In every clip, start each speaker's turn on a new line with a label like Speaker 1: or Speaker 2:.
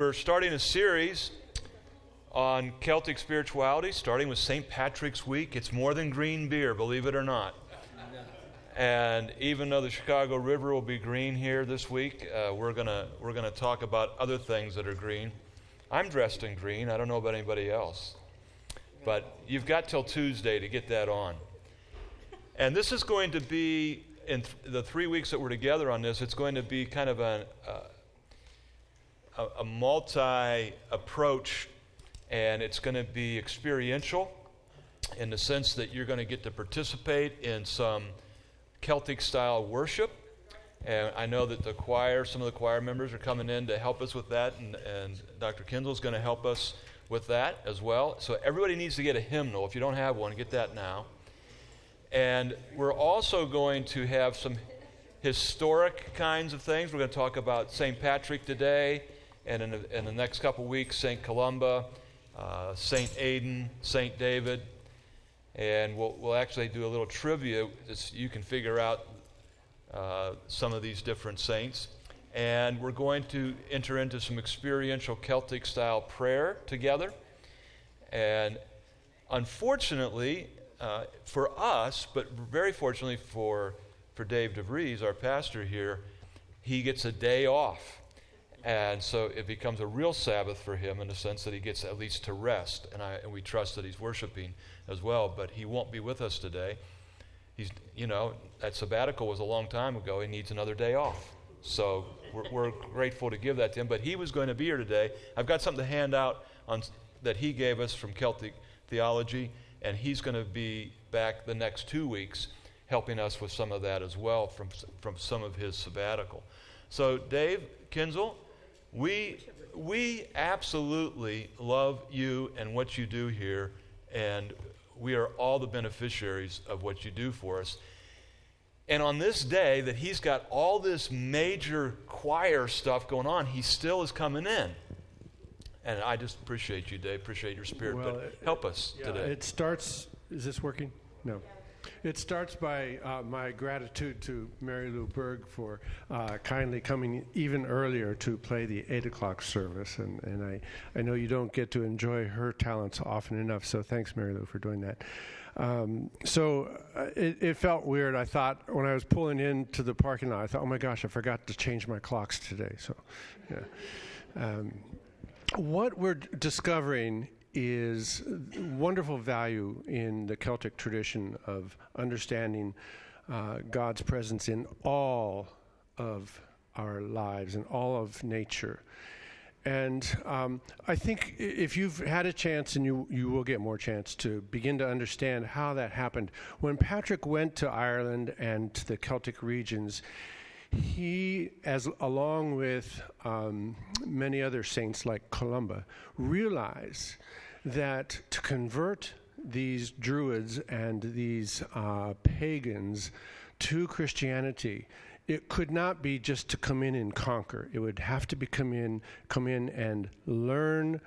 Speaker 1: We're starting a series on Celtic spirituality, starting with St. Patrick's Week. It's more than green beer, believe it or not. And even though the Chicago River will be green here this week, uh, we're gonna we're gonna talk about other things that are green. I'm dressed in green. I don't know about anybody else, but you've got till Tuesday to get that on. And this is going to be in th- the three weeks that we're together on this. It's going to be kind of an, uh, a, a multi approach, and it's going to be experiential in the sense that you're going to get to participate in some Celtic style worship. And I know that the choir, some of the choir members are coming in to help us with that, and, and Dr. Kienzle is going to help us with that as well. So everybody needs to get a hymnal. If you don't have one, get that now. And we're also going to have some historic kinds of things. We're going to talk about St. Patrick today, and in the, in the next couple weeks, St. Columba, uh, St. Aidan, St. David. And we'll, we'll actually do a little trivia you can figure out uh, some of these different saints. And we're going to enter into some experiential Celtic style prayer together. And unfortunately, uh, for us, but very fortunately for, for Dave DeVries, our pastor here, he gets a day off. And so it becomes a real Sabbath for him in the sense that he gets at least to rest. And, I, and we trust that he's worshiping as well, but he won't be with us today. He's, you know, that sabbatical was a long time ago. He needs another day off. So we're, we're grateful to give that to him. But he was going to be here today. I've got something to hand out on, that he gave us from Celtic theology, and he's going to be back the next two weeks helping us with some of that as well from, from some of his sabbatical. So, Dave Kienzle, we, we absolutely love you and what you do here, and we are all the beneficiaries of what you do for us. And on this day that he's got all this major choir stuff going on, he still is coming in. And I just appreciate you, Dave. Appreciate your spirit.
Speaker 2: Well,
Speaker 1: but help us
Speaker 2: yeah,
Speaker 1: today.
Speaker 2: It starts. Is this working? No. It starts by uh, my gratitude to Mary Lou Berg for uh, kindly coming even earlier to play the 8 o'clock service. And, and I, I know you don't get to enjoy her talents often enough, so thanks, Mary Lou, for doing that. Um, so uh, it, it, felt weird. I thought when I was pulling into the parking lot, I thought, oh my gosh, I forgot to change my clocks today. So, yeah. Um, what we're discovering is wonderful value in the Celtic tradition of understanding uh, God's presence in all of our lives and all of nature. And um, I think if you've had a chance, and you, you will get more chance to begin to understand how that happened, when Patrick went to Ireland and to the Celtic regions, he, as along with um, many other saints like Columba, realized that to convert these Druids and these uh, pagans to Christianity, it could not be just to come in and conquer. It would have to be come in, come in and learn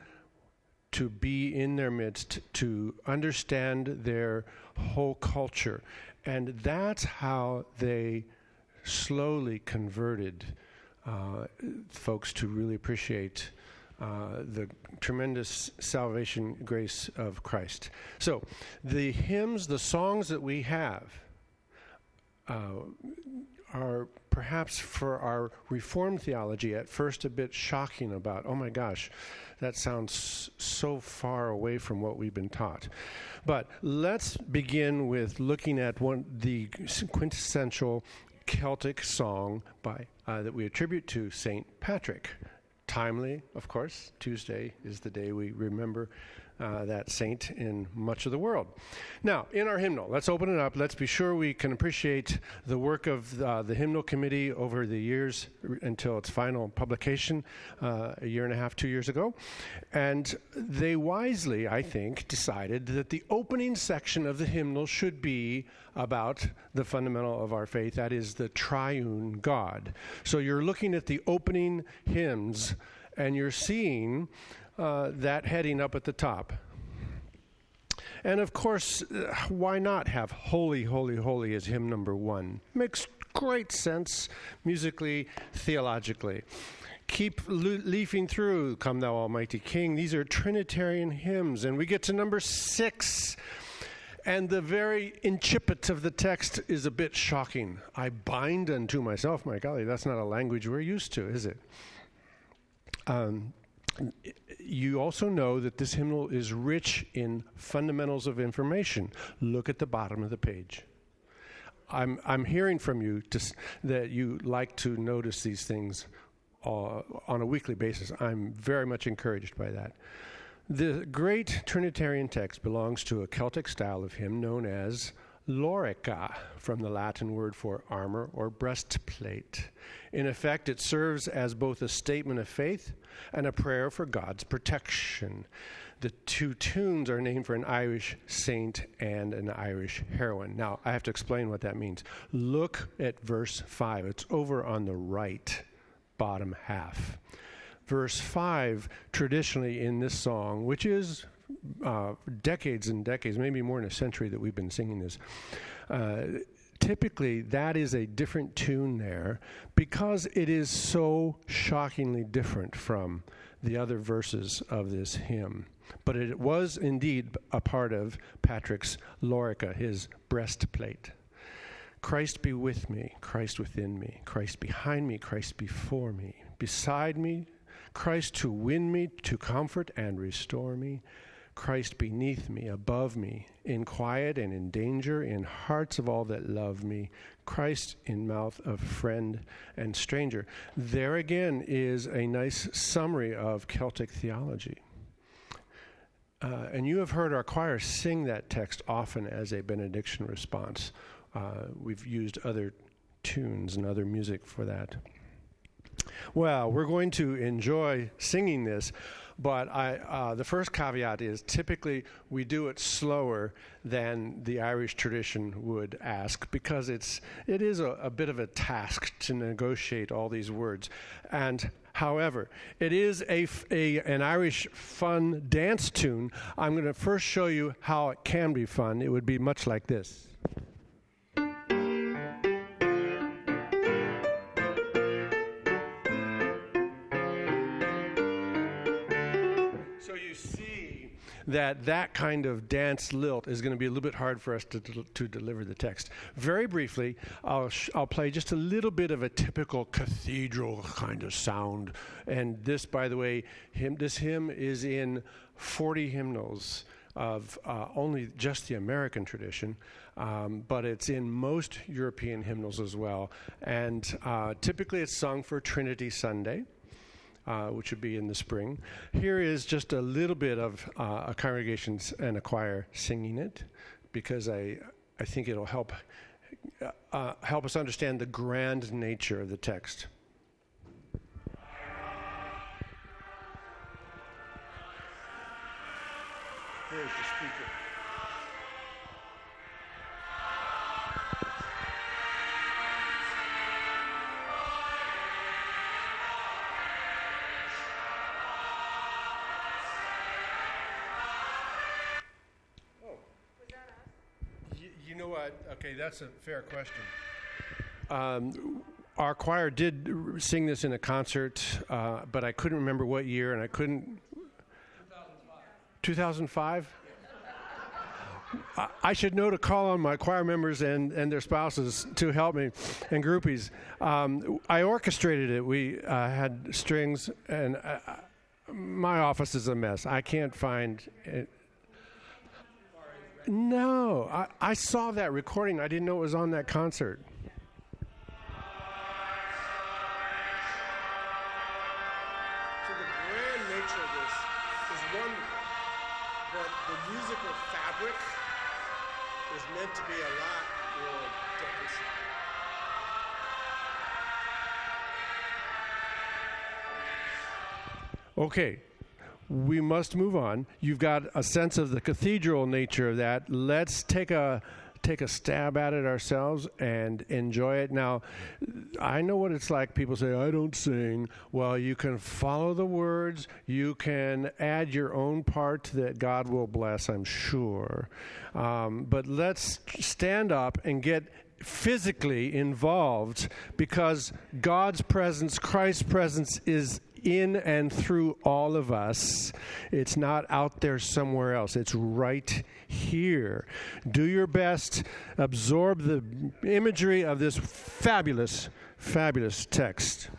Speaker 2: to be in their midst, to understand their whole culture. And that's how they slowly converted uh, folks to really appreciate uh, the tremendous salvation grace of Christ. So, the hymns, the songs that we have, uh, are perhaps for our Reformed theology at first a bit shocking about, oh my gosh, that sounds so far away from what we've been taught. But let's begin with looking at one the quintessential Celtic song by uh, that we attribute to Saint Patrick timely, of course. Tuesday is the day we remember uh, that saint in much of the world. Now, in our hymnal, let's open it up. Let's be sure we can appreciate the work of uh, the hymnal committee over the years r- until its final publication uh, a year and a half, two years ago. And they wisely, I think, decided that the opening section of the hymnal should be about the fundamental of our faith that is, the triune God. So you're looking at the opening hymns and you're seeing uh, that heading up at the top. And of course, uh, why not have Holy, Holy, Holy as hymn number one? Makes great sense musically, theologically. keep leafing through, Come Thou Almighty King. These are Trinitarian hymns. And we get to number six. And the very incipit of the text is a bit shocking. I bind unto myself, my golly, that's not a language we're used to, is it? Um, you also know that this hymnal is rich in fundamentals of information. Look at the bottom of the page. I'm, I'm hearing from you to, that you like to notice these things uh, on a weekly basis. I'm very much encouraged by that. The great Trinitarian text belongs to a Celtic style of hymn known as lorica, from the Latin word for armor or breastplate. In effect, it serves as both a statement of faith and a prayer for God's protection. The two tunes are named for an Irish saint and an Irish heroine. Now, I have to explain what that means. Look at verse 5, it's over on the right bottom half. Verse 5, traditionally in this song, which is uh, decades and decades, maybe more than a century that we've been singing this. Uh, typically, that is a different tune there because it is so shockingly different from the other verses of this hymn. But it was indeed a part of Patrick's lorica, his breastplate. Christ be with me, Christ within me, Christ behind me, Christ before me, beside me, Christ to win me, to comfort and restore me, Christ beneath me, above me, in quiet and in danger, in hearts of all that love me, Christ in mouth of friend and stranger. There again is a nice summary of Celtic theology. Uh, and you have heard our choir sing that text often as a benediction response. Uh, we've used other tunes and other music for that. Well, we're going to enjoy singing this. But I, uh, the first caveat is typically we do it slower than the Irish tradition would ask because it's, it is a, a bit of a task to negotiate all these words. And However, it is a, a, an Irish fun dance tune. I'm going to first show you how it can be fun. It would be much like this. That that kind of dance lilt is going to be a little bit hard for us to, to, to deliver the text. Very briefly, I'll, sh- I'll play just a little bit of a typical cathedral kind of sound. And this, by the way, hymn, this hymn is in 40 hymnals of uh, only just the American tradition, um, but it's in most European hymnals as well. And uh, typically it's sung for Trinity Sunday uh, which would be in the spring. Here is just a little bit of uh, a congregation and a choir singing it, because I I think it'll help uh, help us understand the grand nature of the text. The speaker. That's a fair question. Um, our choir did sing this in a concert, uh, but I couldn't remember what year, and I couldn't. 2005. 2005? I should know to call on my choir members and, and their spouses to help me and groupies. Um, I orchestrated it. We uh, had strings, and uh, my office is a mess. I can't find it no, I, I saw that recording. I didn't know it was on that concert. So the grand nature of this is wonderful, but the musical fabric is meant to be a lot more dancing. Okay, we must move on. You've got a sense of the cathedral nature of that. Let's take a take a stab at it ourselves and enjoy it. Now, I know what it's like. People say, I don't sing. Well, you can follow the words, you can add your own part that God will bless, I'm sure. Um, but let's stand up and get physically involved because God's presence, Christ's presence is in and through all of us. It's not out there somewhere else, it's right here. Do your best, absorb the imagery of this fabulous, fabulous text.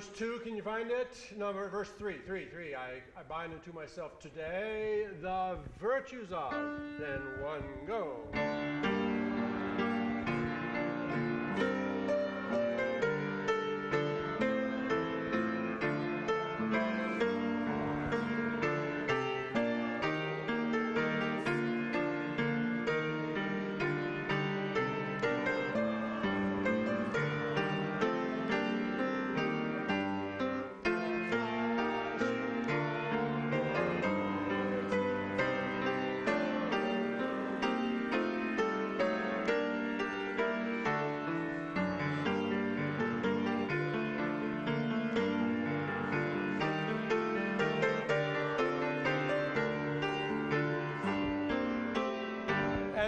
Speaker 2: Verse 2, can you find it? No, verse 3, 3, 3. I, I bind unto myself today the virtues of. Then one go.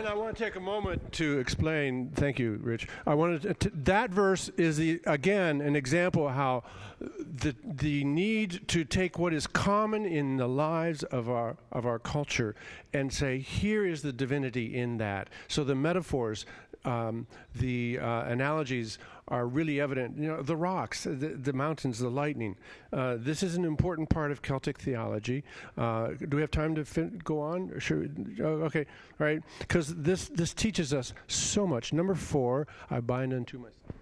Speaker 2: And I want to take a moment to explain. Thank you, Rich. I wanted to, that verse is the, again an example of how the the need to take what is common in the lives of our of our culture and say here is the divinity in that. So the metaphors, um, the uh, analogies are really evident. You know, the rocks, the, the mountains, the lightning. Uh, this is an important part of Celtic theology. Uh, do we have time to fin- go on? Should we, oh, okay, all right. Because this this teaches us so much. Number four, I bind unto myself.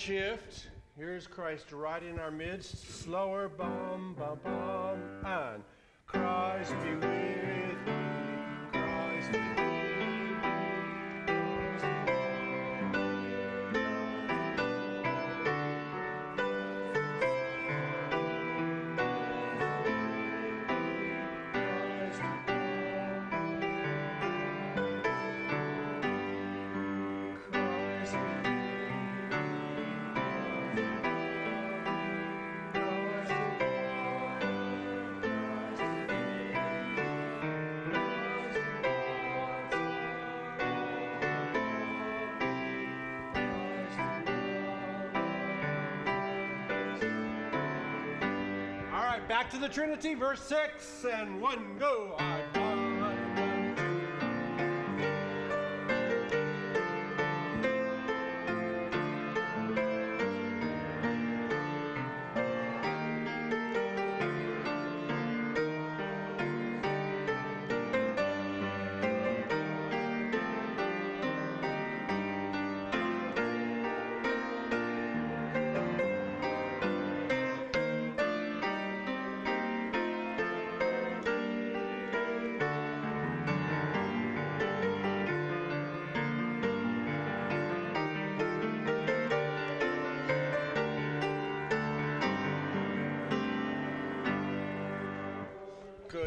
Speaker 2: Shift. Here's Christ right in our midst. Slower, bum, bum, bum, and Christ be with me. Back to the Trinity, verse 6, and one go.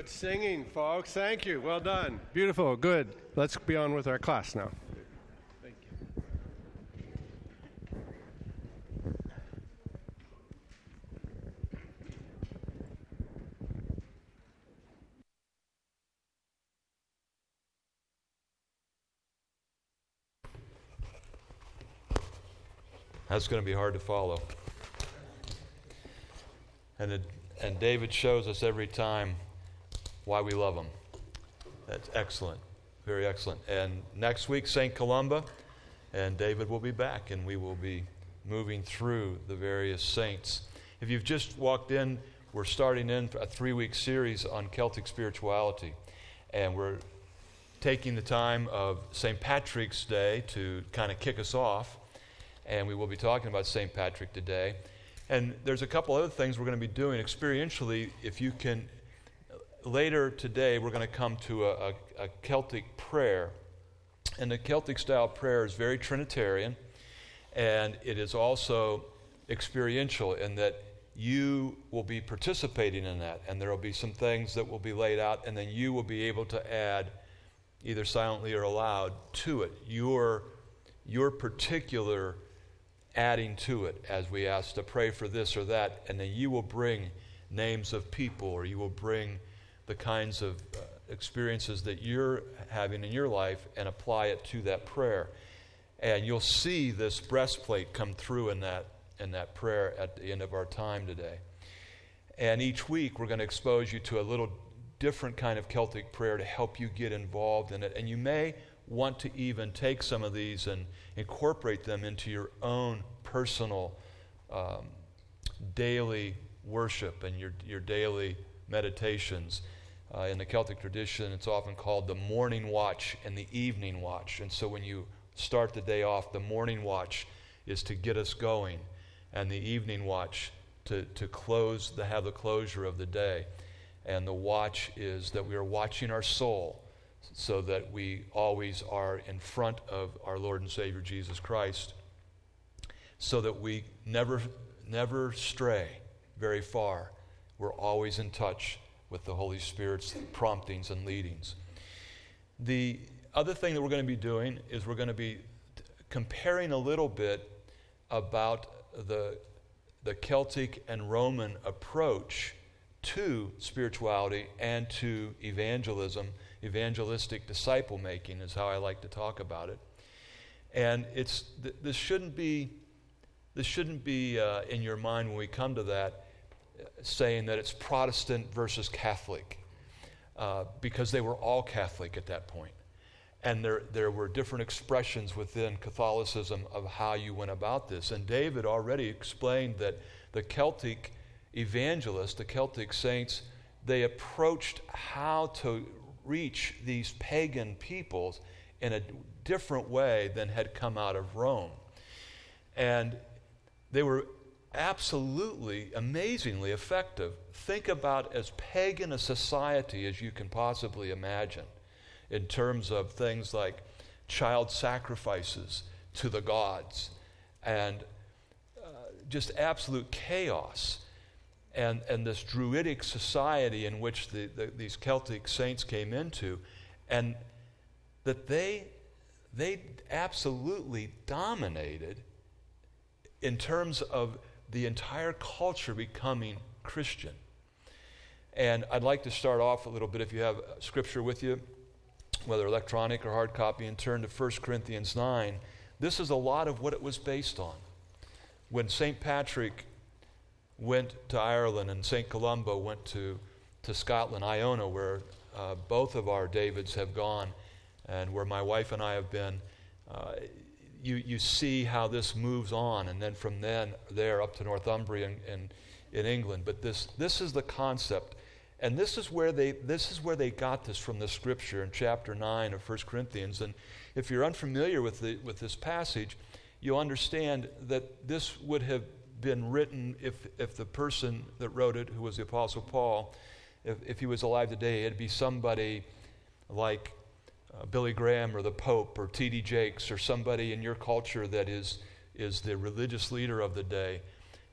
Speaker 2: Good singing, folks. Thank you. Well done. Beautiful. Good. Let's be on with our class now. Thank you.
Speaker 1: That's going to be hard to follow. And, it, and David shows us every time why we love them. That's excellent. Very excellent. And next week, St. Columba, and David will be back, and we will be moving through the various saints. If you've just walked in, we're starting in a three week series on Celtic spirituality. And we're taking the time of St. Patrick's Day to kind of kick us off. And we will be talking about St. Patrick today. And there's a couple other things we're going to be doing experientially. If you can, later today, we're going to come to a, a, a Celtic prayer. And the Celtic style prayer is very Trinitarian, and it is also experiential in that you will be participating in that, and there will be some things that will be laid out, and then you will be able to add, either silently or aloud, to it your, your particular adding to it as we ask to pray for this or that, and then you will bring names of people or you will bring the kinds of uh, experiences that you're having in your life and apply it to that prayer. And you'll see this breastplate come through in that, in that prayer at the end of our time today. And each week, we're going to expose you to a little different kind of Celtic prayer to help you get involved in it. And you may want to even take some of these and incorporate them into your own personal um, daily worship and your, your daily meditations. Uh, in the Celtic tradition, it's often called the morning watch and the evening watch. And so when you start the day off, the morning watch is to get us going, and the evening watch to, to close, to have the closure of the day. And the watch is that we are watching our soul so that we always are in front of our Lord and Savior Jesus Christ, so that we never, never stray very far. We're always in touch with the Holy Spirit's promptings and leadings. The other thing that we're going to be doing is we're going to be comparing a little bit about the, the Celtic and Roman approach to spirituality and to evangelism. Evangelistic disciple making is how I like to talk about it. And it's, th- this shouldn't be, this shouldn't be uh, in your mind when we come to that saying that it's Protestant versus Catholic, uh, because they were all Catholic at that point. And there, there were different expressions within Catholicism of how you went about this. And David already explained that the Celtic evangelists, the Celtic saints, they approached how to reach these pagan peoples in a different way than had come out of Rome. And they were absolutely, amazingly effective. Think about as pagan a society as you can possibly imagine in terms of things like child sacrifices to the gods and uh, just absolute chaos. And, and this druidic society in which the, the, these Celtic saints came into, and that they, they absolutely dominated in terms of the entire culture becoming Christian. And I'd like to start off a little bit, if you have scripture with you, whether electronic or hard copy, and turn to 1 Corinthians 9. This is a lot of what it was based on. When St. Patrick went to Ireland and St. Columba went to, to Scotland, Iona, where uh, both of our Davids have gone, and where my wife and I have been, uh, you, you see how this moves on, and then from then there up to Northumbria in England. But this, this is the concept. And this is where they this is where they got this from the scripture in chapter 9 of 1 Corinthians. And if you're unfamiliar with the, with this passage, you'll understand that this would have been written if, if the person that wrote it, who was the Apostle Paul, if, if he was alive today, it'd be somebody like uh, Billy Graham or the Pope or T.D. Jakes or somebody in your culture that is, is the religious leader of the day.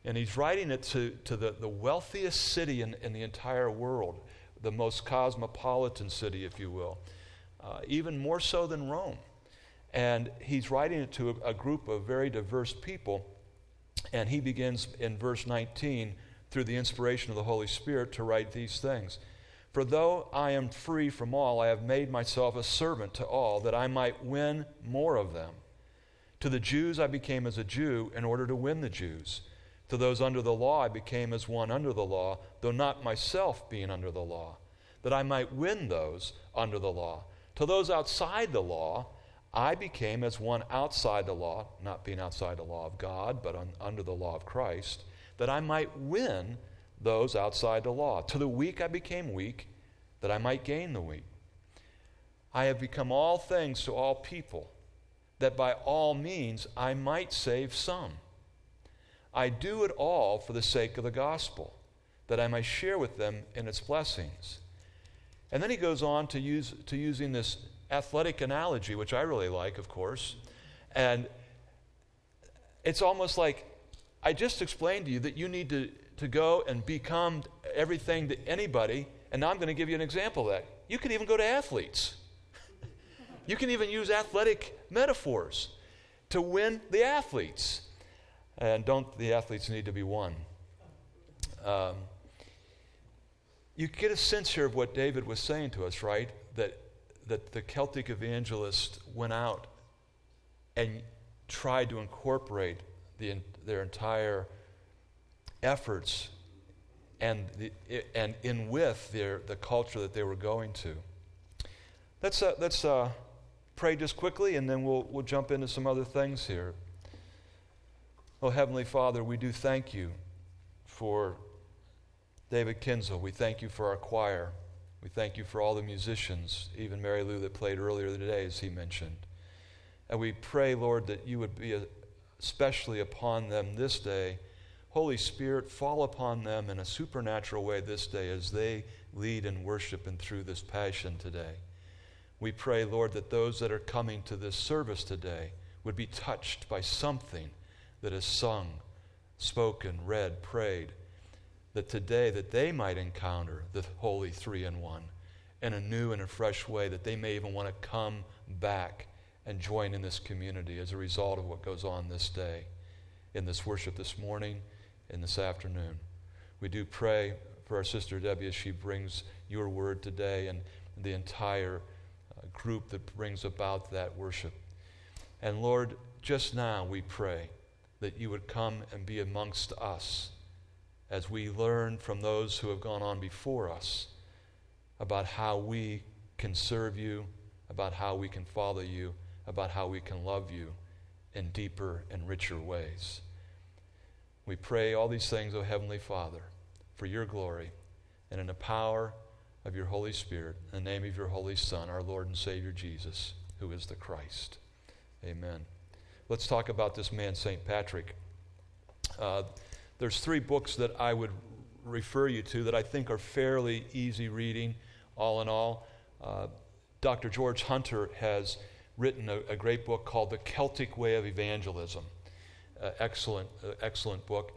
Speaker 1: And he's writing it to, to the, the wealthiest city in, in the entire world. the most cosmopolitan city, if you will, uh, even more so than Rome. And he's writing it to a, a group of very diverse people. And he begins in verse 19 through the inspiration of the Holy Spirit to write these things. For though I am free from all, I have made myself a servant to all, that I might win more of them. To the Jews I became as a Jew in order to win the Jews. To those under the law I became as one under the law, though not myself being under the law, that I might win those under the law. To those outside the law, I became as one outside the law, not being outside the law of God, but un, under the law of Christ, that I might win those outside the law. To the weak I became weak, that I might gain the weak. I have become all things to all people, that by all means I might save some. I do it all for the sake of the gospel, that I might share with them in its blessings. And then he goes on to, use, to using this athletic analogy, which I really like, of course. And it's almost like I just explained to you that you need to, to go and become everything to anybody, and now I'm going to give you an example of that. You can even go to athletes. you can even use athletic metaphors to win the athletes. And don't the athletes need to be won? Um, you get a sense here of what David was saying to us, right? That that the Celtic evangelists went out and tried to incorporate the, their entire efforts and, and in with their, the culture that they were going to. Let's, uh, let's uh, pray just quickly and then we'll, we'll jump into some other things here. Oh, Heavenly Father, we do thank you for David Kienzle. We thank you for our choir. We thank you for all the musicians, even Mary Lou that played earlier today, as he mentioned. And we pray, Lord, that you would be especially upon them this day. Holy Spirit, fall upon them in a supernatural way this day as they lead and worship and through this passion today. We pray, Lord, that those that are coming to this service today would be touched by something that is sung, spoken, read, prayed that today that they might encounter the holy three in one in a new and a fresh way that they may even want to come back and join in this community as a result of what goes on this day in this worship this morning and this afternoon we do pray for our sister debbie as she brings your word today and the entire uh, group that brings about that worship and lord just now we pray that you would come and be amongst us as we learn from those who have gone on before us about how we can serve you, about how we can follow you, about how we can love you in deeper and richer ways. We pray all these things, O Heavenly Father, for your glory and in the power of your Holy Spirit, in the name of your Holy Son, our Lord and Savior Jesus, who is the Christ. Amen. Let's talk about this man, St. Patrick. Uh, there's three books that I would refer you to that I think are fairly easy reading, all in all. Uh, Dr. George Hunter has written a, a, great book called The Celtic Way of Evangelism. Uh, excellent, uh, excellent book.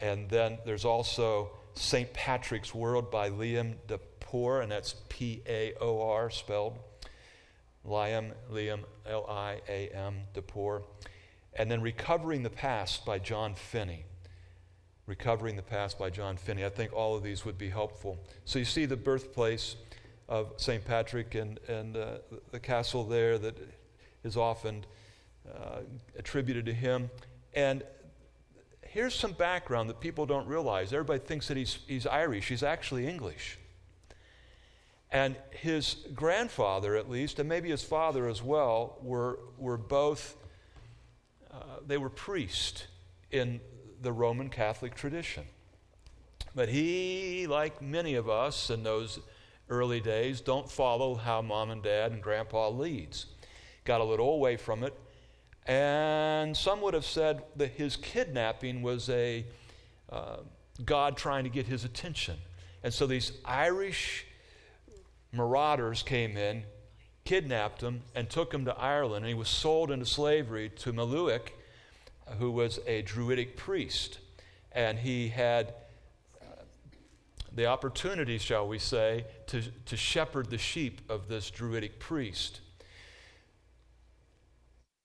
Speaker 1: And then there's also St. Patrick's World by Liam de Paor, and that's P A O R spelled. Liam, Liam, L I A M, de Paor. And then Recovering the Past by John Finney. Recovering the Past by John Finney. I think all of these would be helpful. So you see the birthplace of St. Patrick and, and uh, the castle there that is often uh, attributed to him. And here's some background that people don't realize. Everybody thinks that he's, he's Irish, he's actually English. And his grandfather, at least, and maybe his father as well, were, were both, uh, they were priests in the Roman Catholic tradition. But he, like many of us in those early days, don't follow how mom and dad and grandpa leads. Got a little away from it. And some would have said that his kidnapping was a uh, God trying to get his attention. And so these Irish marauders came in, kidnapped him, and took him to Ireland. And he was sold into slavery to Maelgwch, who was a Druidic priest. And he had uh, the opportunity, shall we say, to, to shepherd the sheep of this Druidic priest.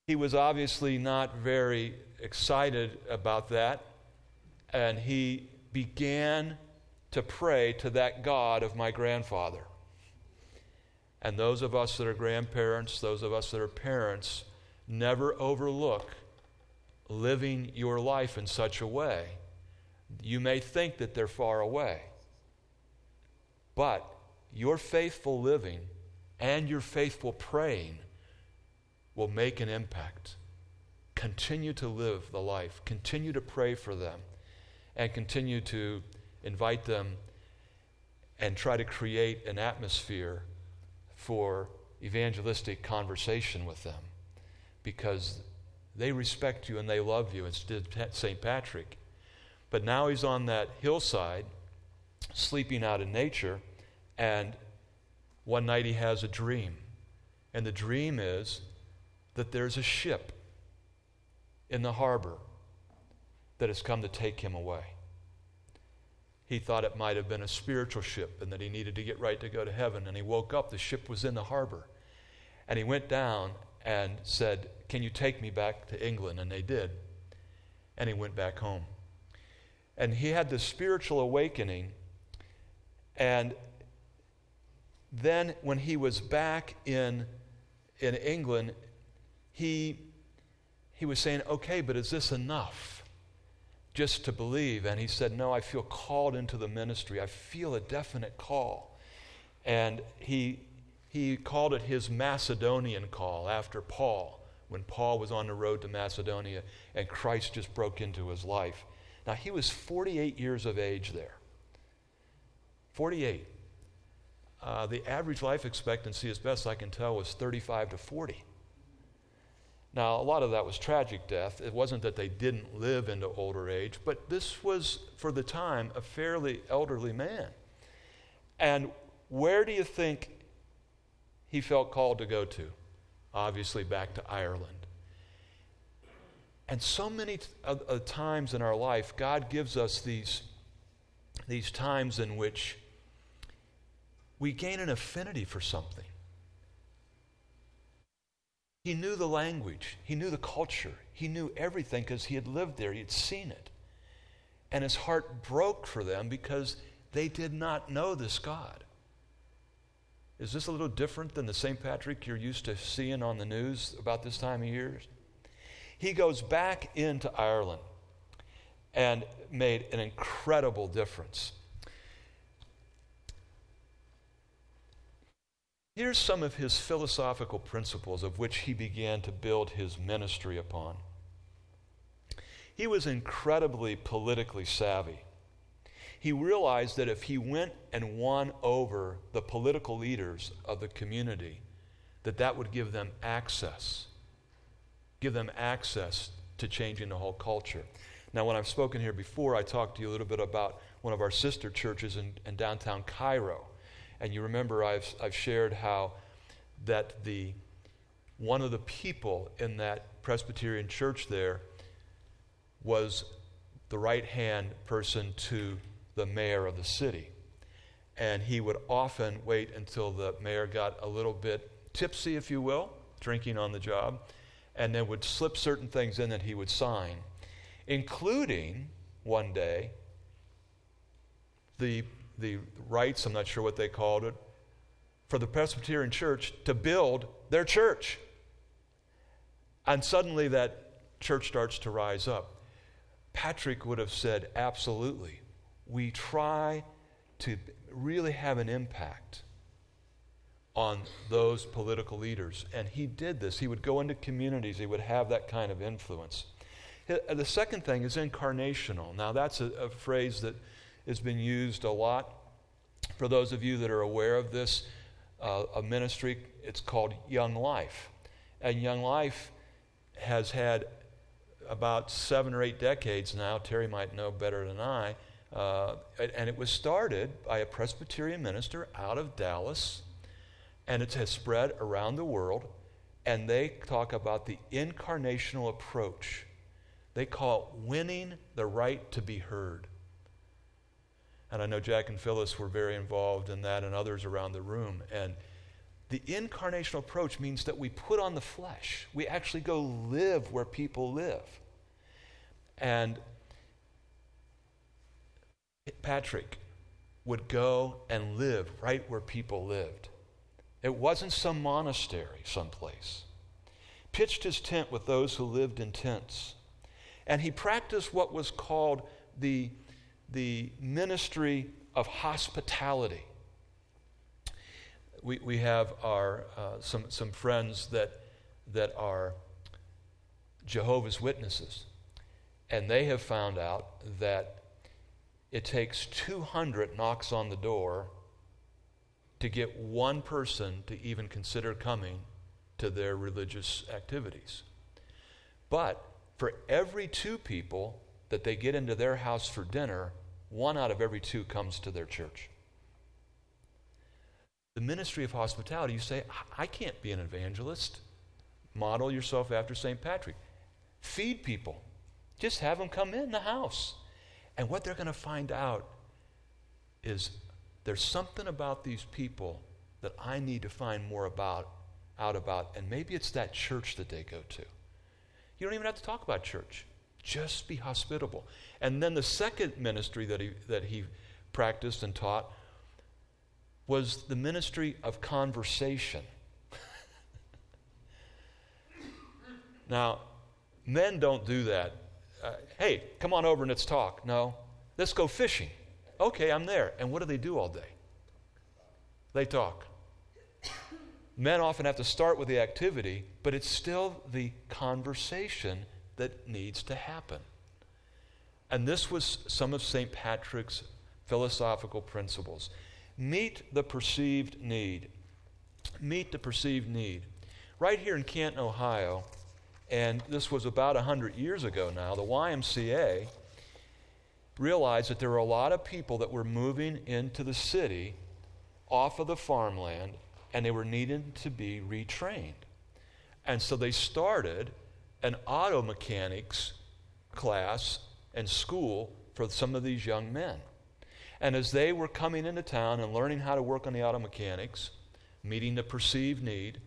Speaker 1: He was obviously not very excited about that, and he began to pray to that God of my grandfather. And those of us that are grandparents, those of us that are parents, never overlook living your life in such a way. You may think that they're far away, but your faithful living and your faithful praying will make an impact. Continue to live the life, continue to pray for them, and continue to invite them and try to create an atmosphere for evangelistic conversation with them because they respect you and they love you. It's St. Patrick. But now he's on that hillside, sleeping out in nature, and one night he has a dream. And the dream is that there's a ship in the harbor that has come to take him away. He thought it might have been a spiritual ship and that he needed to get right to go to heaven. And he woke up, the ship was in the harbor. And he went down and said, Can you take me back to England? And they did. And he went back home. And he had this spiritual awakening. And then when he was back in, in England, he, he was saying, Okay, but is this enough? Just to believe. And he said, No, I feel called into the ministry. I feel a definite call. And he he called it his Macedonian call after Paul, when Paul was on the road to Macedonia and Christ just broke into his life. Now, he was 48 years of age there. 48. Uh, the average life expectancy, as best I can tell, was 35 to 40. Now, a lot of that was tragic death. It wasn't that they didn't live into older age, but this was, for the time, a fairly elderly man. And where do you think he felt called to go to. Obviously, back to Ireland. And so many t- uh, uh, times in our life, God gives us these, these times in which we gain an affinity for something. He knew the language, he knew the culture, he knew everything because he had lived there, he had seen it. And his heart broke for them because they did not know this God. Is this a little different than the St. Patrick you're used to seeing on the news about this time of year? He goes back into Ireland and made an incredible difference. Here's some of his philosophical principles of which he began to build his ministry upon. He was incredibly politically savvy he realized that if he went and won over the political leaders of the community, that that would give them access, give them access to changing the whole culture. Now, when I've spoken here before, I talked to you a little bit about one of our sister churches in, in downtown Cairo. And you remember I've, I've shared how that the one of the people in that Presbyterian church there was the right hand person to the mayor of the city. And he would often wait until the mayor got a little bit tipsy, if you will, drinking on the job, and then would slip certain things in that he would sign, including one day the, the rights, I'm not sure what they called it, for the Presbyterian church to build their church. And suddenly that church starts to rise up. Patrick would have said, Absolutely we try to really have an impact on those political leaders. And he did this. He would go into communities, he would have that kind of influence. The second thing is incarnational. Now, that's a, a phrase that has been used a lot. For those of you that are aware of this, uh, a ministry, it's called Young Life. And Young Life has had about seven or eight decades now, Terry might know better than I, uh, and it was started by a Presbyterian minister out of Dallas, and it has spread around the world. And they talk about the incarnational approach. They call it winning the right to be heard. And I know Jack and Phyllis were very involved in that and others around the room. And the incarnational approach means that we put on the flesh. We actually go live where people live. And Patrick would go and live right where people lived. It wasn't some monastery someplace. Pitched his tent with those who lived in tents. And he practiced what was called the, the ministry of hospitality. We, we have our, uh, some, some friends that, that are Jehovah's Witnesses, and they have found out that it takes 200 knocks on the door to get one person to even consider coming to their religious activities. But for every two people that they get into their house for dinner, one out of every two comes to their church. The ministry of hospitality, you say, I can't be an evangelist. Model yourself after St. Patrick. Feed people. Just have them come in the house. And what they're going to find out is there's something about these people that I need to find more about out about and maybe it's that church that they go to. You don't even have to talk about church. Just be hospitable. And then the second ministry that he that he practiced and taught was the ministry of conversation. now, men don't do that uh, hey, come on over and let's talk. No, let's go fishing. Okay, I'm there. And what do they do all day? They talk. Men often have to start with the activity, but it's still the conversation that needs to happen. And this was some of St. Patrick's philosophical principles. Meet the perceived need. Meet the perceived need. Right here in Canton, Ohio, and this was about 100 years ago now, the YMCA realized that there were a lot of people that were moving into the city off of the farmland and they were needing to be retrained. And so they started an auto mechanics class and school for some of these young men. And as they were coming into town and learning how to work on the auto mechanics, meeting the perceived need,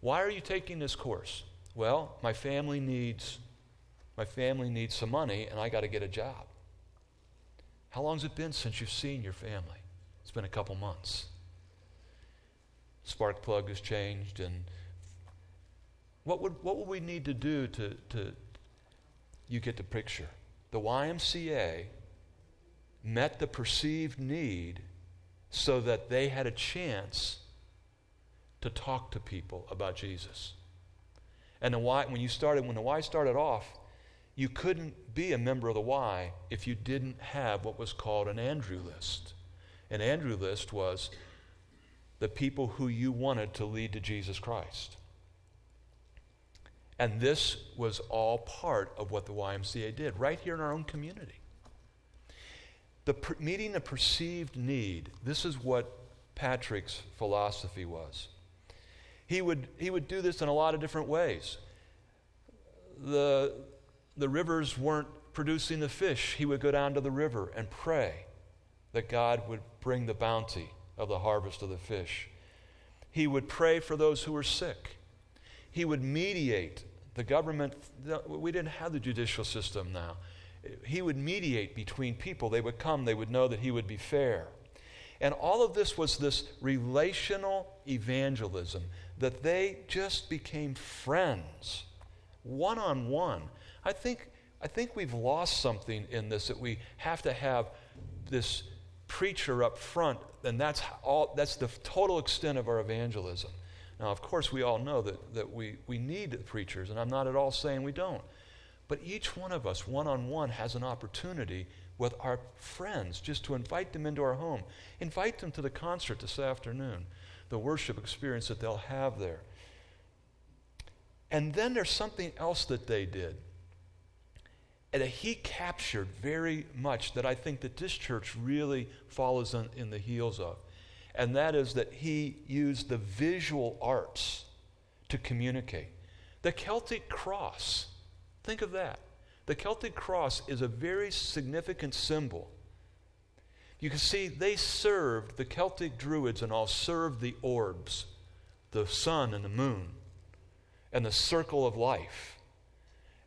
Speaker 1: why are you taking this course? Well, my family needs my family needs some money and I got to get a job. How long's it been since you've seen your family? It's been a couple months. Spark plug has changed and what would what would we need to do to to you get the picture. The YMCA met the perceived need so that they had a chance to talk to people about Jesus. And the Y, when you started, when the Y started off, you couldn't be a member of the Y if you didn't have what was called an Andrew list. An Andrew list was the people who you wanted to lead to Jesus Christ. And this was all part of what the YMCA did, right here in our own community. The per- meeting the perceived need, this is what Patrick's philosophy was he would, he would do this in a lot of different ways. The, the rivers weren't producing the fish. He would go down to the river and pray that God would bring the bounty of the harvest of the fish. He would pray for those who were sick. He would mediate. The government, we didn't have the judicial system now. He would mediate between people. They would come, they would know that he would be fair. And all of this was this relational evangelism that they just became friends, one on one. I think, I think we've lost something in this that we have to have this preacher up front, and that's, all, that's the total extent of our evangelism. Now, of course, we all know that, that we, we need preachers, and I'm not at all saying we don't. But each one of us, one on one, has an opportunity with our friends just to invite them into our home. Invite them to the concert this afternoon the worship experience that they'll have there. And then there's something else that they did and that he captured very much that I think that this church really follows in, in the heels of. And that is that he used the visual arts to communicate. The Celtic cross, think of that. The Celtic cross is a very significant symbol you can see they served, the Celtic Druids and all served the orbs, the sun and the moon, and the circle of life.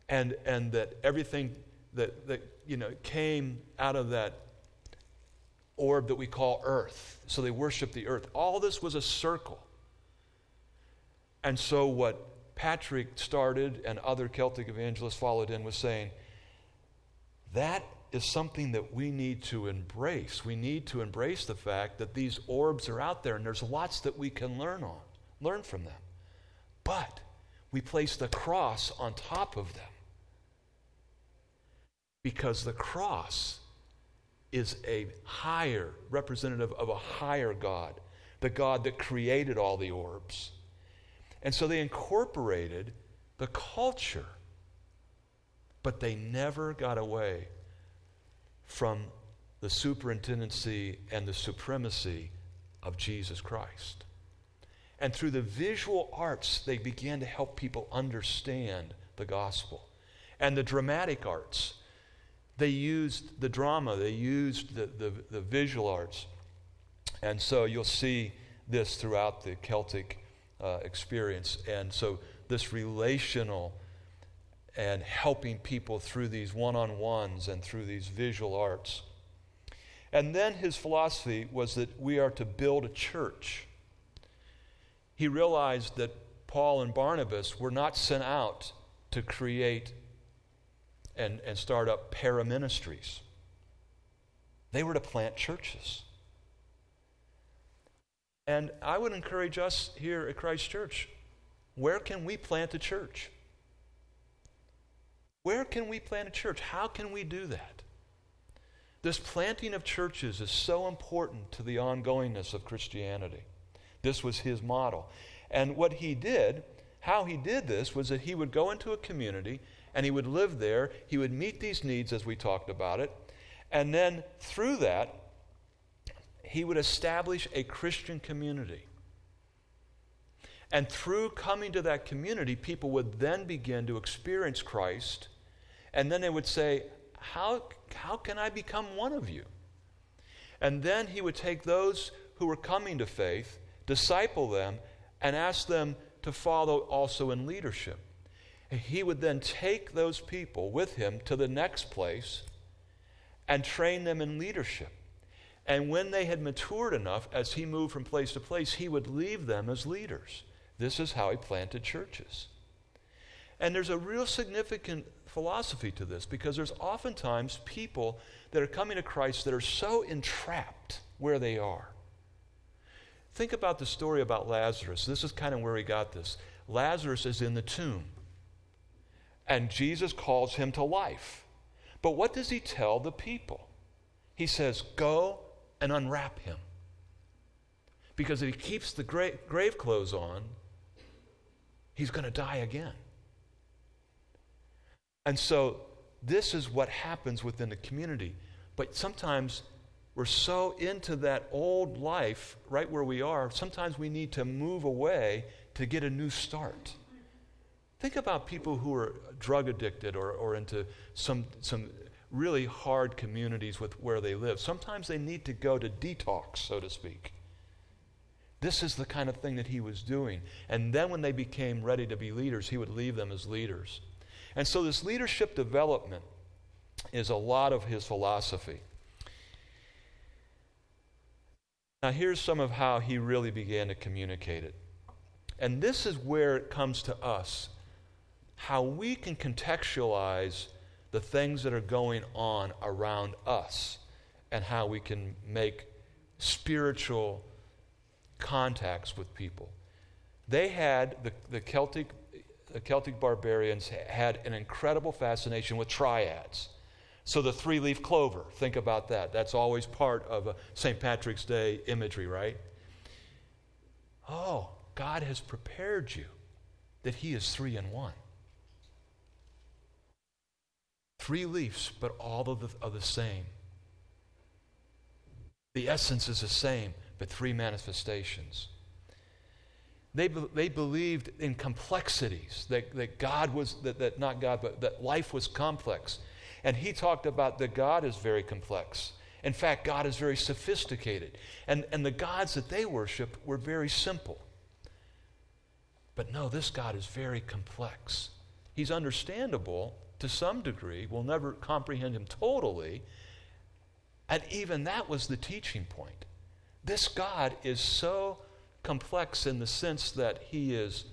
Speaker 1: And, and that everything that, that you know, came out of that orb that we call earth. So they worshiped the earth. All this was a circle. And so what Patrick started and other Celtic evangelists followed in was saying, that is something that we need to embrace. We need to embrace the fact that these orbs are out there and there's lots that we can learn on, learn from them. But we place the cross on top of them. Because the cross is a higher representative of a higher God, the God that created all the orbs. And so they incorporated the culture, but they never got away from the superintendency and the supremacy of Jesus Christ. And through the visual arts, they began to help people understand the gospel. And the dramatic arts, they used the drama, they used the, the, the visual arts. And so you'll see this throughout the Celtic uh, experience. And so this relational and helping people through these one on ones and through these visual arts. And then his philosophy was that we are to build a church. He realized that Paul and Barnabas were not sent out to create and, and start up para ministries. they were to plant churches. And I would encourage us here at Christ Church where can we plant a church? Where can we plant a church? How can we do that? This planting of churches is so important to the ongoingness of Christianity. This was his model. And what he did, how he did this, was that he would go into a community and he would live there. He would meet these needs as we talked about it. And then through that, he would establish a Christian community. And through coming to that community, people would then begin to experience Christ and then they would say, how, how can I become one of you? And then he would take those who were coming to faith, disciple them, and ask them to follow also in leadership. He would then take those people with him to the next place and train them in leadership. And when they had matured enough, as he moved from place to place, he would leave them as leaders. This is how he planted churches. And there's a real significant philosophy to this because there's oftentimes people that are coming to Christ that are so entrapped where they are. Think about the story about Lazarus. This is kind of where he got this. Lazarus is in the tomb, and Jesus calls him to life. But what does he tell the people? He says, Go and unwrap him. Because if he keeps the grave, grave clothes on, he's going to die again. And so this is what happens within the community. But sometimes we're so into that old life right where we are, sometimes we need to move away to get a new start. Think about people who are drug addicted or, or into some, some really hard communities with where they live. Sometimes they need to go to detox, so to speak. This is the kind of thing that he was doing. And then when they became ready to be leaders, he would leave them as leaders. And so, this leadership development is a lot of his philosophy. Now, here's some of how he really began to communicate it. And this is where it comes to us how we can contextualize the things that are going on around us and how we can make spiritual contacts with people. They had, the, the Celtic the Celtic barbarians had an incredible fascination with triads. So the three leaf clover, think about that. That's always part of St. Patrick's Day imagery, right? Oh, God has prepared you that He is three in one. Three leaves, but all of the, are the same. The essence is the same, but three manifestations. They, they believed in complexities, that, that God was, that, that not God, but that life was complex. And he talked about that God is very complex. In fact, God is very sophisticated. And, and the gods that they worshiped were very simple. But no, this God is very complex. He's understandable to some degree. We'll never comprehend him totally. And even that was the teaching point. This God is so complex in the sense that he is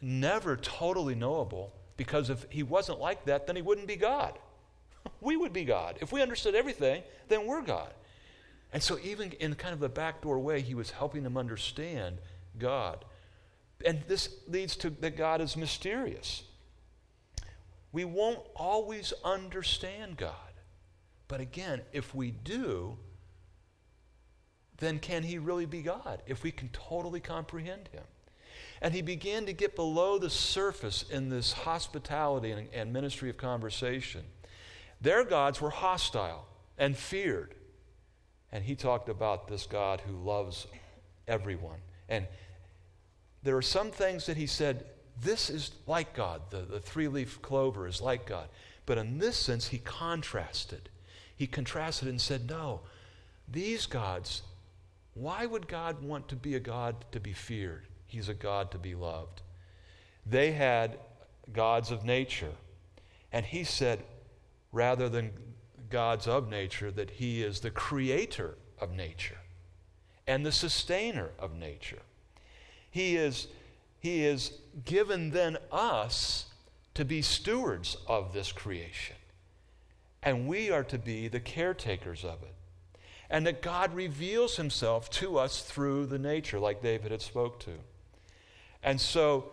Speaker 1: never totally knowable because if he wasn't like that, then he wouldn't be God. We would be God. If we understood everything, then we're God. And so, even in kind of a backdoor way, he was helping them understand God. And this leads to that God is mysterious. We won't always understand God. But again, if we do, then can he really be God? If we can totally comprehend him. And he began to get below the surface in this hospitality and, and ministry of conversation. Their gods were hostile and feared. And he talked about this God who loves everyone. And there are some things that he said, this is like God. The, the three leaf clover is like God. But in this sense, he contrasted. He contrasted and said, no, these gods, why would God want to be a God to be feared? He's a God to be loved. They had gods of nature. And he said, rather than gods of nature, that he is the creator of nature and the sustainer of nature. He is, he is given then us to be stewards of this creation. And we are to be the caretakers of it. And that God reveals himself to us through the nature, like David had spoke to. And so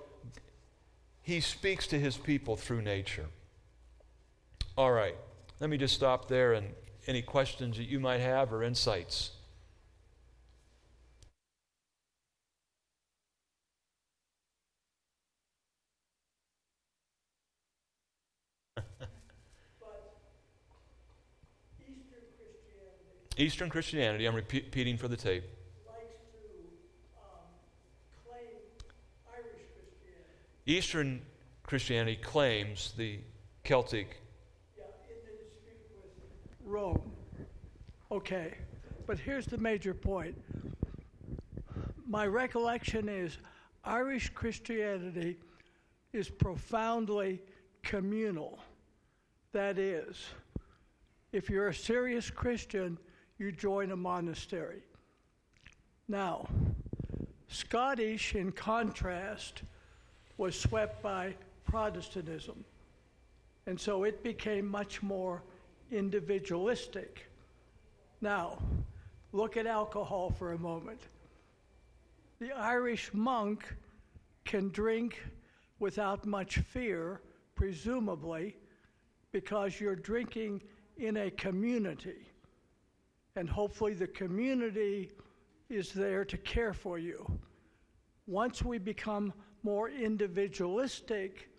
Speaker 1: he speaks to his people through nature. All right, let me just stop there and any questions that you might have or insights. Eastern Christianity, I'm repeating for the tape. Eastern Christianity claims the Celtic.
Speaker 3: Yeah, in dispute with Rome. Okay, but here's the major point. My recollection is Irish Christianity is profoundly communal. That is, if you're a serious Christian, you join a monastery. Now, Scottish, in contrast, was swept by Protestantism. And so it became much more individualistic. Now, look at alcohol for a moment. The Irish monk can drink without much fear, presumably, because you're drinking in a community and hopefully the community is there to care for you. Once we become more individualistic,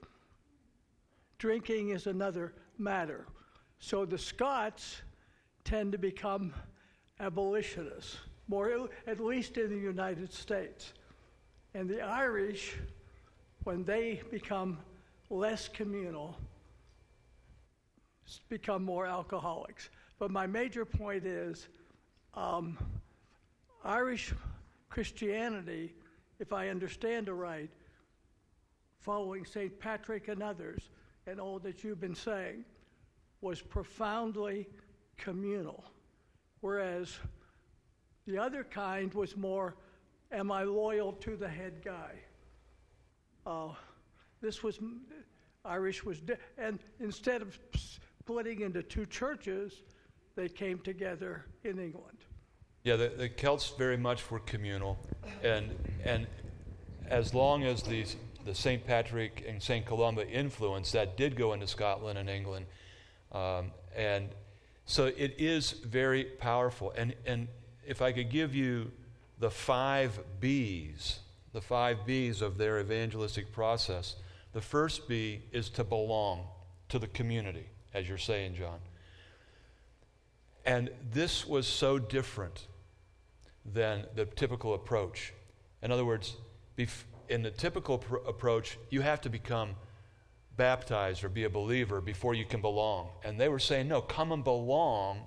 Speaker 3: drinking is another matter. So the Scots tend to become abolitionists, more at least in the United States. And the Irish, when they become less communal, become more alcoholics. But my major point is um, Irish Christianity, if I understand it right, following St. Patrick and others, and all that you've been saying, was profoundly communal. Whereas the other kind was more, am I loyal to the head guy? Uh, this was, Irish was, and instead of splitting into two churches, they came together in England.
Speaker 1: Yeah, the, the Celts very much were communal, and and as long as the the St. Patrick and St. Columba influence that did go into Scotland and England, um, and so it is very powerful. And and if I could give you the five B's, the five B's of their evangelistic process, the first B is to belong to the community, as you're saying, John. And this was so different than the typical approach. In other words, in the typical pr- approach, you have to become baptized or be a believer before you can belong. And they were saying, no, come and belong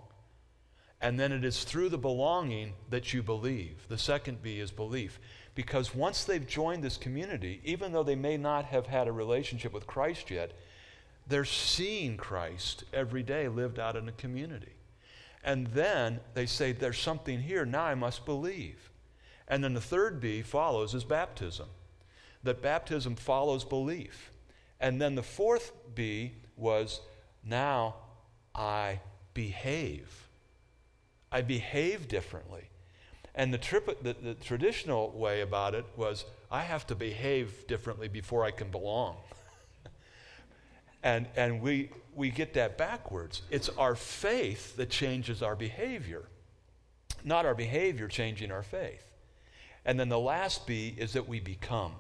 Speaker 1: And then it is through the belonging that you believe. The second B is belief. Because once they've joined this community, even though they may not have had a relationship with Christ yet, they're seeing Christ every day lived out in the community. And then they say, There's something here, now I must believe. And then the third B follows is baptism. That baptism follows belief. And then the fourth B was, Now I behave. I behave differently. And the, the, the traditional way about it was, I have to behave differently before I can belong. And, and we, we get that backwards. It's our faith that changes our behavior, not our behavior changing our faith. And then the last B is that we become.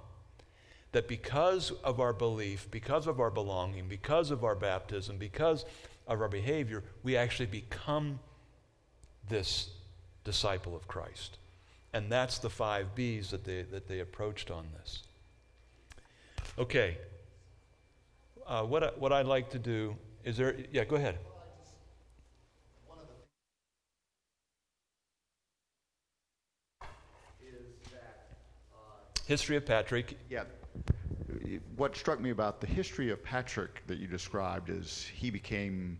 Speaker 1: That because of our belief, because of our belonging, because of our baptism, because of our behavior, we actually become this disciple of Christ. And that's the five B's that they, that they approached on this. Okay, uh, what, I, what I'd like to do is there, yeah, go ahead. History of Patrick.
Speaker 4: Yeah. What struck me about the history of Patrick that you described is he became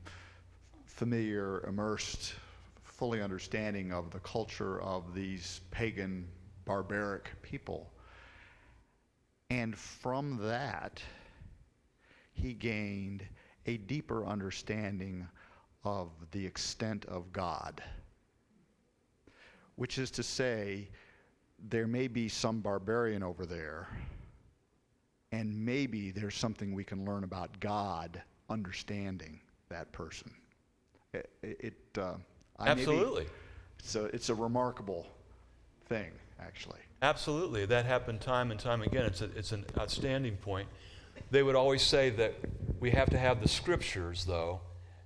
Speaker 4: familiar, immersed, fully understanding of the culture of these pagan, barbaric people. And from that, he gained a deeper understanding of the extent of God. Which is to say, there may be some barbarian over there, and maybe there's something we can learn about God understanding that person. It, it uh,
Speaker 1: absolutely.
Speaker 4: so it's a remarkable thing, actually.
Speaker 1: Absolutely, that happened time and time again. It's a, it's an outstanding point. They would always say that we have to have the scriptures, though,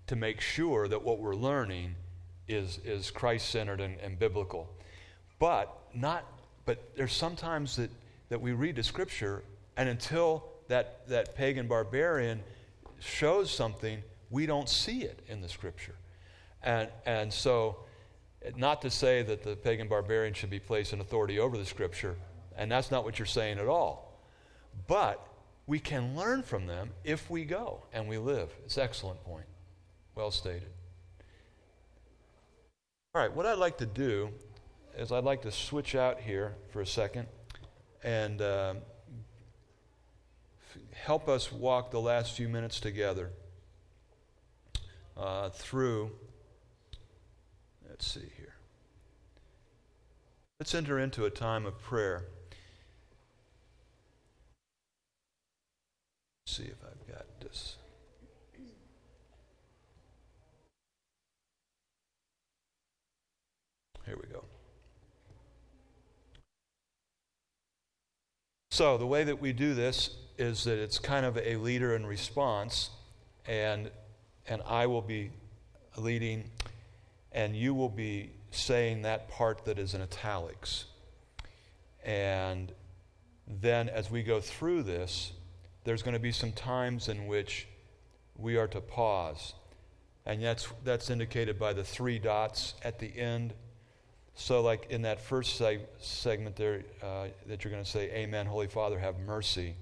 Speaker 1: to make sure that what we're learning is, is Christ centered and, and biblical. But not but there's sometimes that, that we read the scripture, and until that, that pagan barbarian shows something, we don't see it in the scripture. And, and so, not to say that the pagan barbarian should be placed in authority over the scripture, and that's not what you're saying at all. But we can learn from them if we go and we live. It's an excellent point. Well stated. All right, what I'd like to do is I'd like to switch out here for a second and uh, f- help us walk the last few minutes together uh, through. Let's see here. Let's enter into a time of prayer. See if I've got this. Here we go. So, the way that we do this is that it's kind of a leader in response, and, and I will be leading, and you will be saying that part that is in italics. And then, as we go through this, there's going to be some times in which we are to pause. And that's, that's indicated by the three dots at the end. So, like in that first seg- segment there, uh, that you're going to say, Amen, Holy Father, have mercy.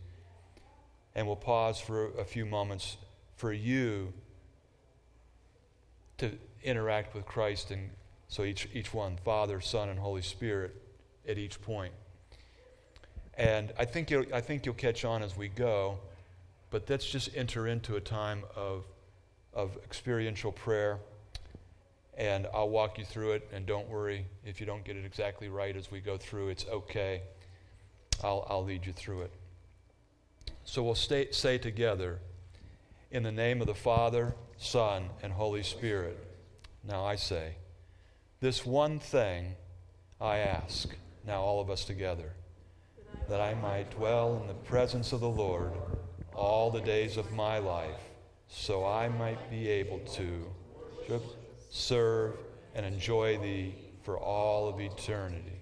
Speaker 1: And we'll pause for a few moments for you to interact with Christ. And so each, each one, Father, Son, and Holy Spirit at each point. And I think, you'll, I think you'll catch on as we go, but let's just enter into a time of, of experiential prayer. And I'll walk you through it, and don't worry if you don't get it exactly right as we go through. It's okay. I'll, I'll lead you through it. So we'll stay, say together, in the name of the Father, Son, and Holy Spirit. Now I say, this one thing I ask, now all of us together that I might dwell in the presence of the Lord all the days of my life, so I might be able to serve and enjoy Thee for all of eternity.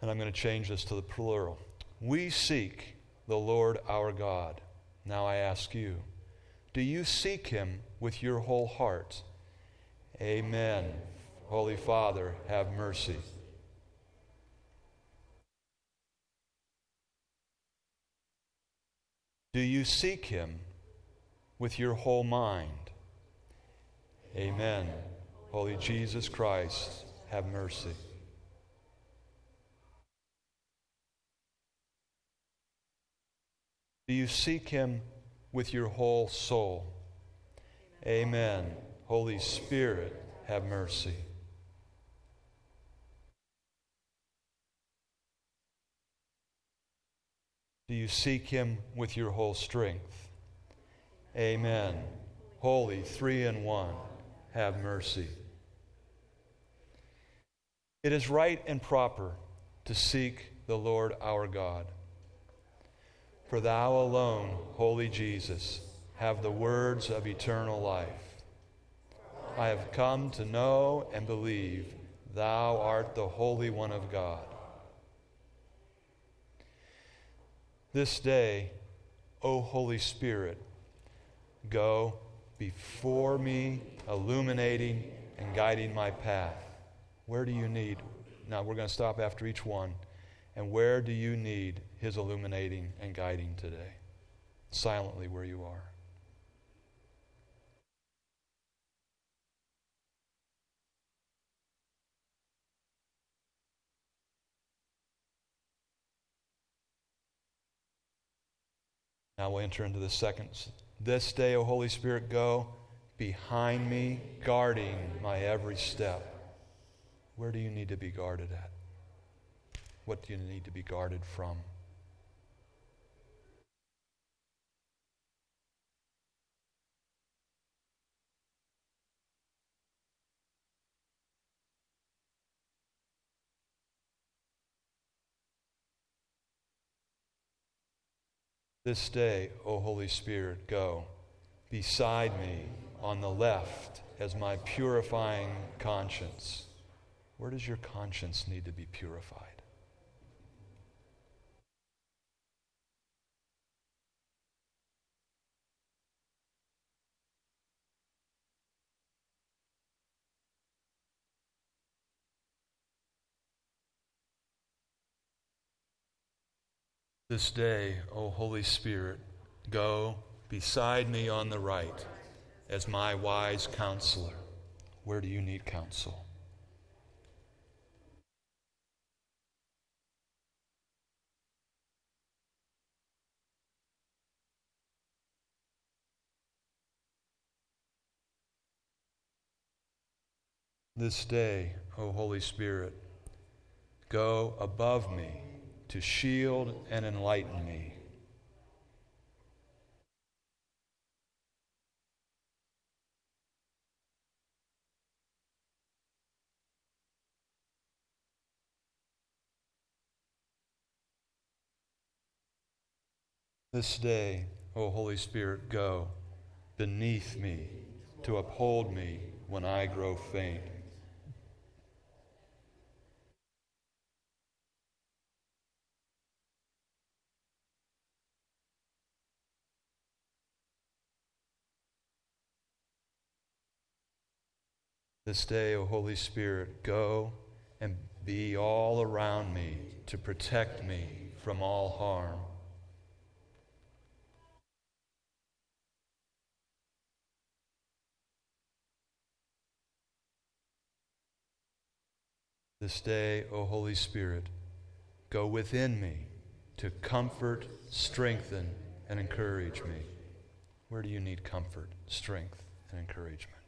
Speaker 1: And I'm going to change this to the plural. We seek the Lord our God. Now I ask you, do you seek Him with your whole heart? Amen. Holy Father, have mercy. Do you seek him with your whole mind? Amen. Holy Jesus Christ, have mercy. Do you seek him with your whole soul? Amen. Holy Spirit, have mercy. Do you seek him with your whole strength? Amen. Holy Three in One, have mercy. It is right and proper to seek the Lord our God. For thou alone, holy Jesus, have the words of eternal life. I have come to know and believe thou art the Holy One of God. This day, O Holy Spirit, go before me, illuminating and guiding my path. Where do you need? Now, we're going to stop after each one. And where do you need His illuminating and guiding today? Silently where you are. Now we'll enter into the second. This day, O Holy Spirit, go behind me, guarding my every step. Where do you need to be guarded at? What do you need to be guarded from? This day, O Holy Spirit, go beside me on the left as my purifying conscience. Where does your conscience need to be purified? This day, O Holy Spirit, go beside me on the right as my wise counselor. Where do you need counsel? This day, O Holy Spirit, go above me to shield and enlighten me. This day, O Holy Spirit, go beneath me to uphold me when I grow faint. This day, O Holy Spirit, go and be all around me to protect me from all harm. This day, O Holy Spirit, go within me to comfort, strengthen, and encourage me. Where do you need comfort, strength, and encouragement?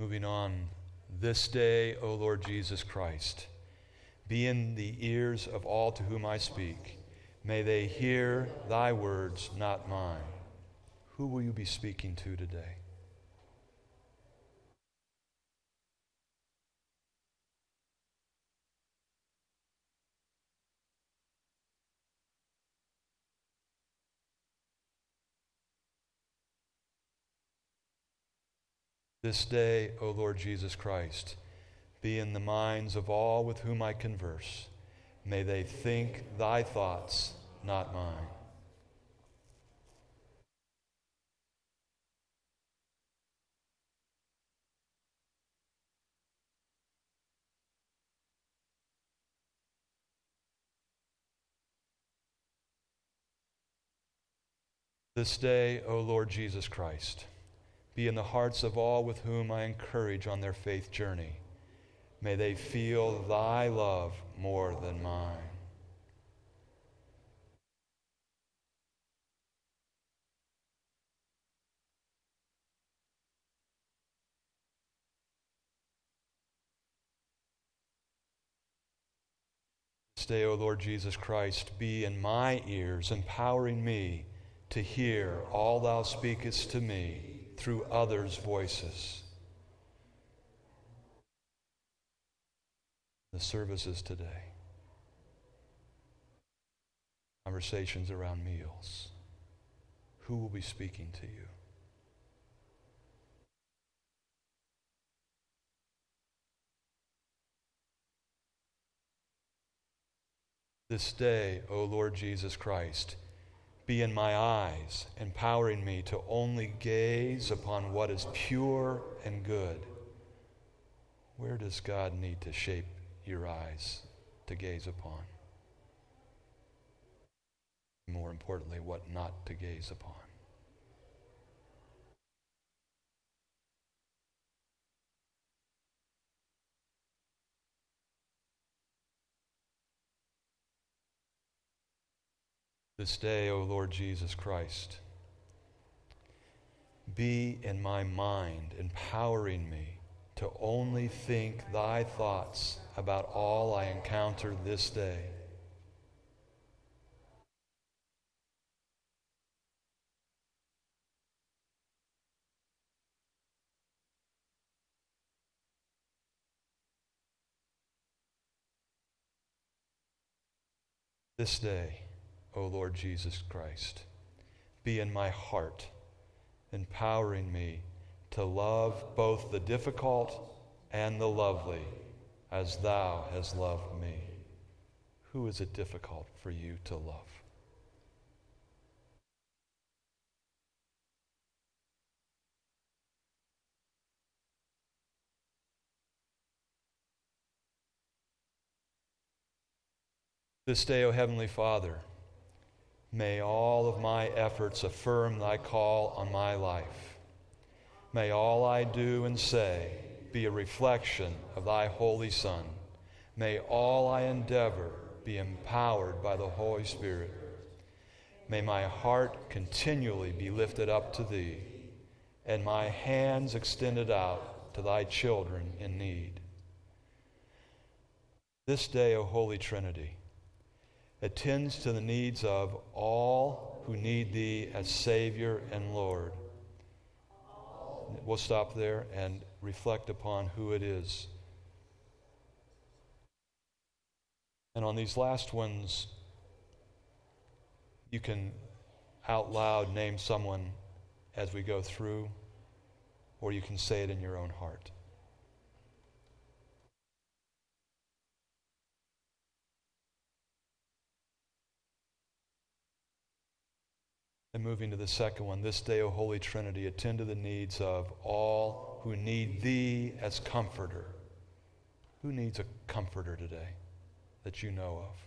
Speaker 1: Moving on, this day, O Lord Jesus Christ, be in the ears of all to whom I speak. May they hear thy words, not mine. Who will you be speaking to today? This day, O Lord Jesus Christ, be in the minds of all with whom I converse. May they think thy thoughts, not mine. This day, O Lord Jesus Christ, be in the hearts of all with whom I encourage on their faith journey. May they feel thy love more than mine. Stay, O Lord Jesus Christ, be in my ears, empowering me to hear all thou speakest to me through others' voices. The services today, conversations around meals. Who will be speaking to you? This day, O Lord Jesus Christ, be in my eyes, empowering me to only gaze upon what is pure and good. Where does God need to shape your eyes to gaze upon? More importantly, what not to gaze upon? This day, O Lord Jesus Christ. Be in my mind, empowering me to only think thy thoughts about all I encounter this day. This day, O Lord Jesus Christ. Be in my heart, empowering me to love both the difficult and the lovely as thou hast loved me. Who is it difficult for you to love? This day, O Heavenly Father, May all of my efforts affirm thy call on my life. May all I do and say be a reflection of thy Holy Son. May all I endeavor be empowered by the Holy Spirit. May my heart continually be lifted up to thee, and my hands extended out to thy children in need. This day, O Holy Trinity, attends to the needs of all who need thee as Savior and Lord. We'll stop there and reflect upon who it is. And on these last ones, you can out loud name someone as we go through, or you can say it in your own heart. And moving to the second one, this day, O Holy Trinity, attend to the needs of all who need Thee as comforter. Who needs a comforter today that you know of?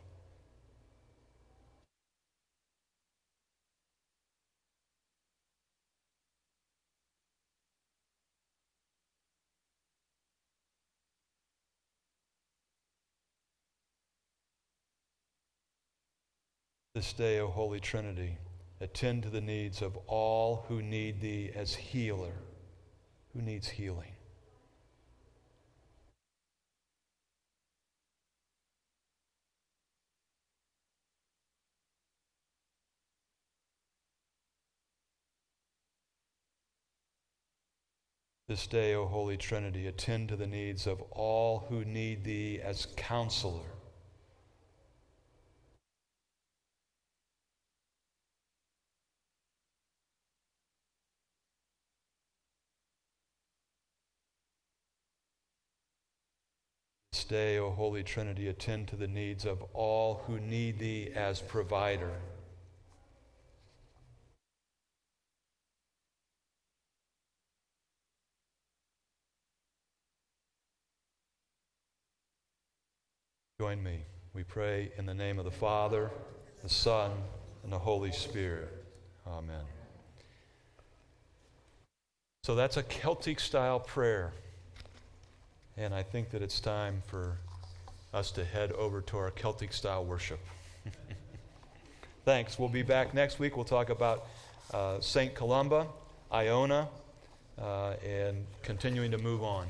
Speaker 1: This day, O Holy Trinity, attend to the needs of all who need thee as healer, who needs healing. This day, O Holy Trinity, attend to the needs of all who need thee as counselor. Stay, O Holy Trinity, attend to the needs of all who need Thee as provider. Join me. We pray in the name of the Father, the Son, and the Holy Spirit. Amen. So that's a Celtic style prayer. And I think that it's time for us to head over to our Celtic style worship. Thanks. We'll be back next week. We'll talk about uh, St. Columba, Iona, uh, and continuing to move on.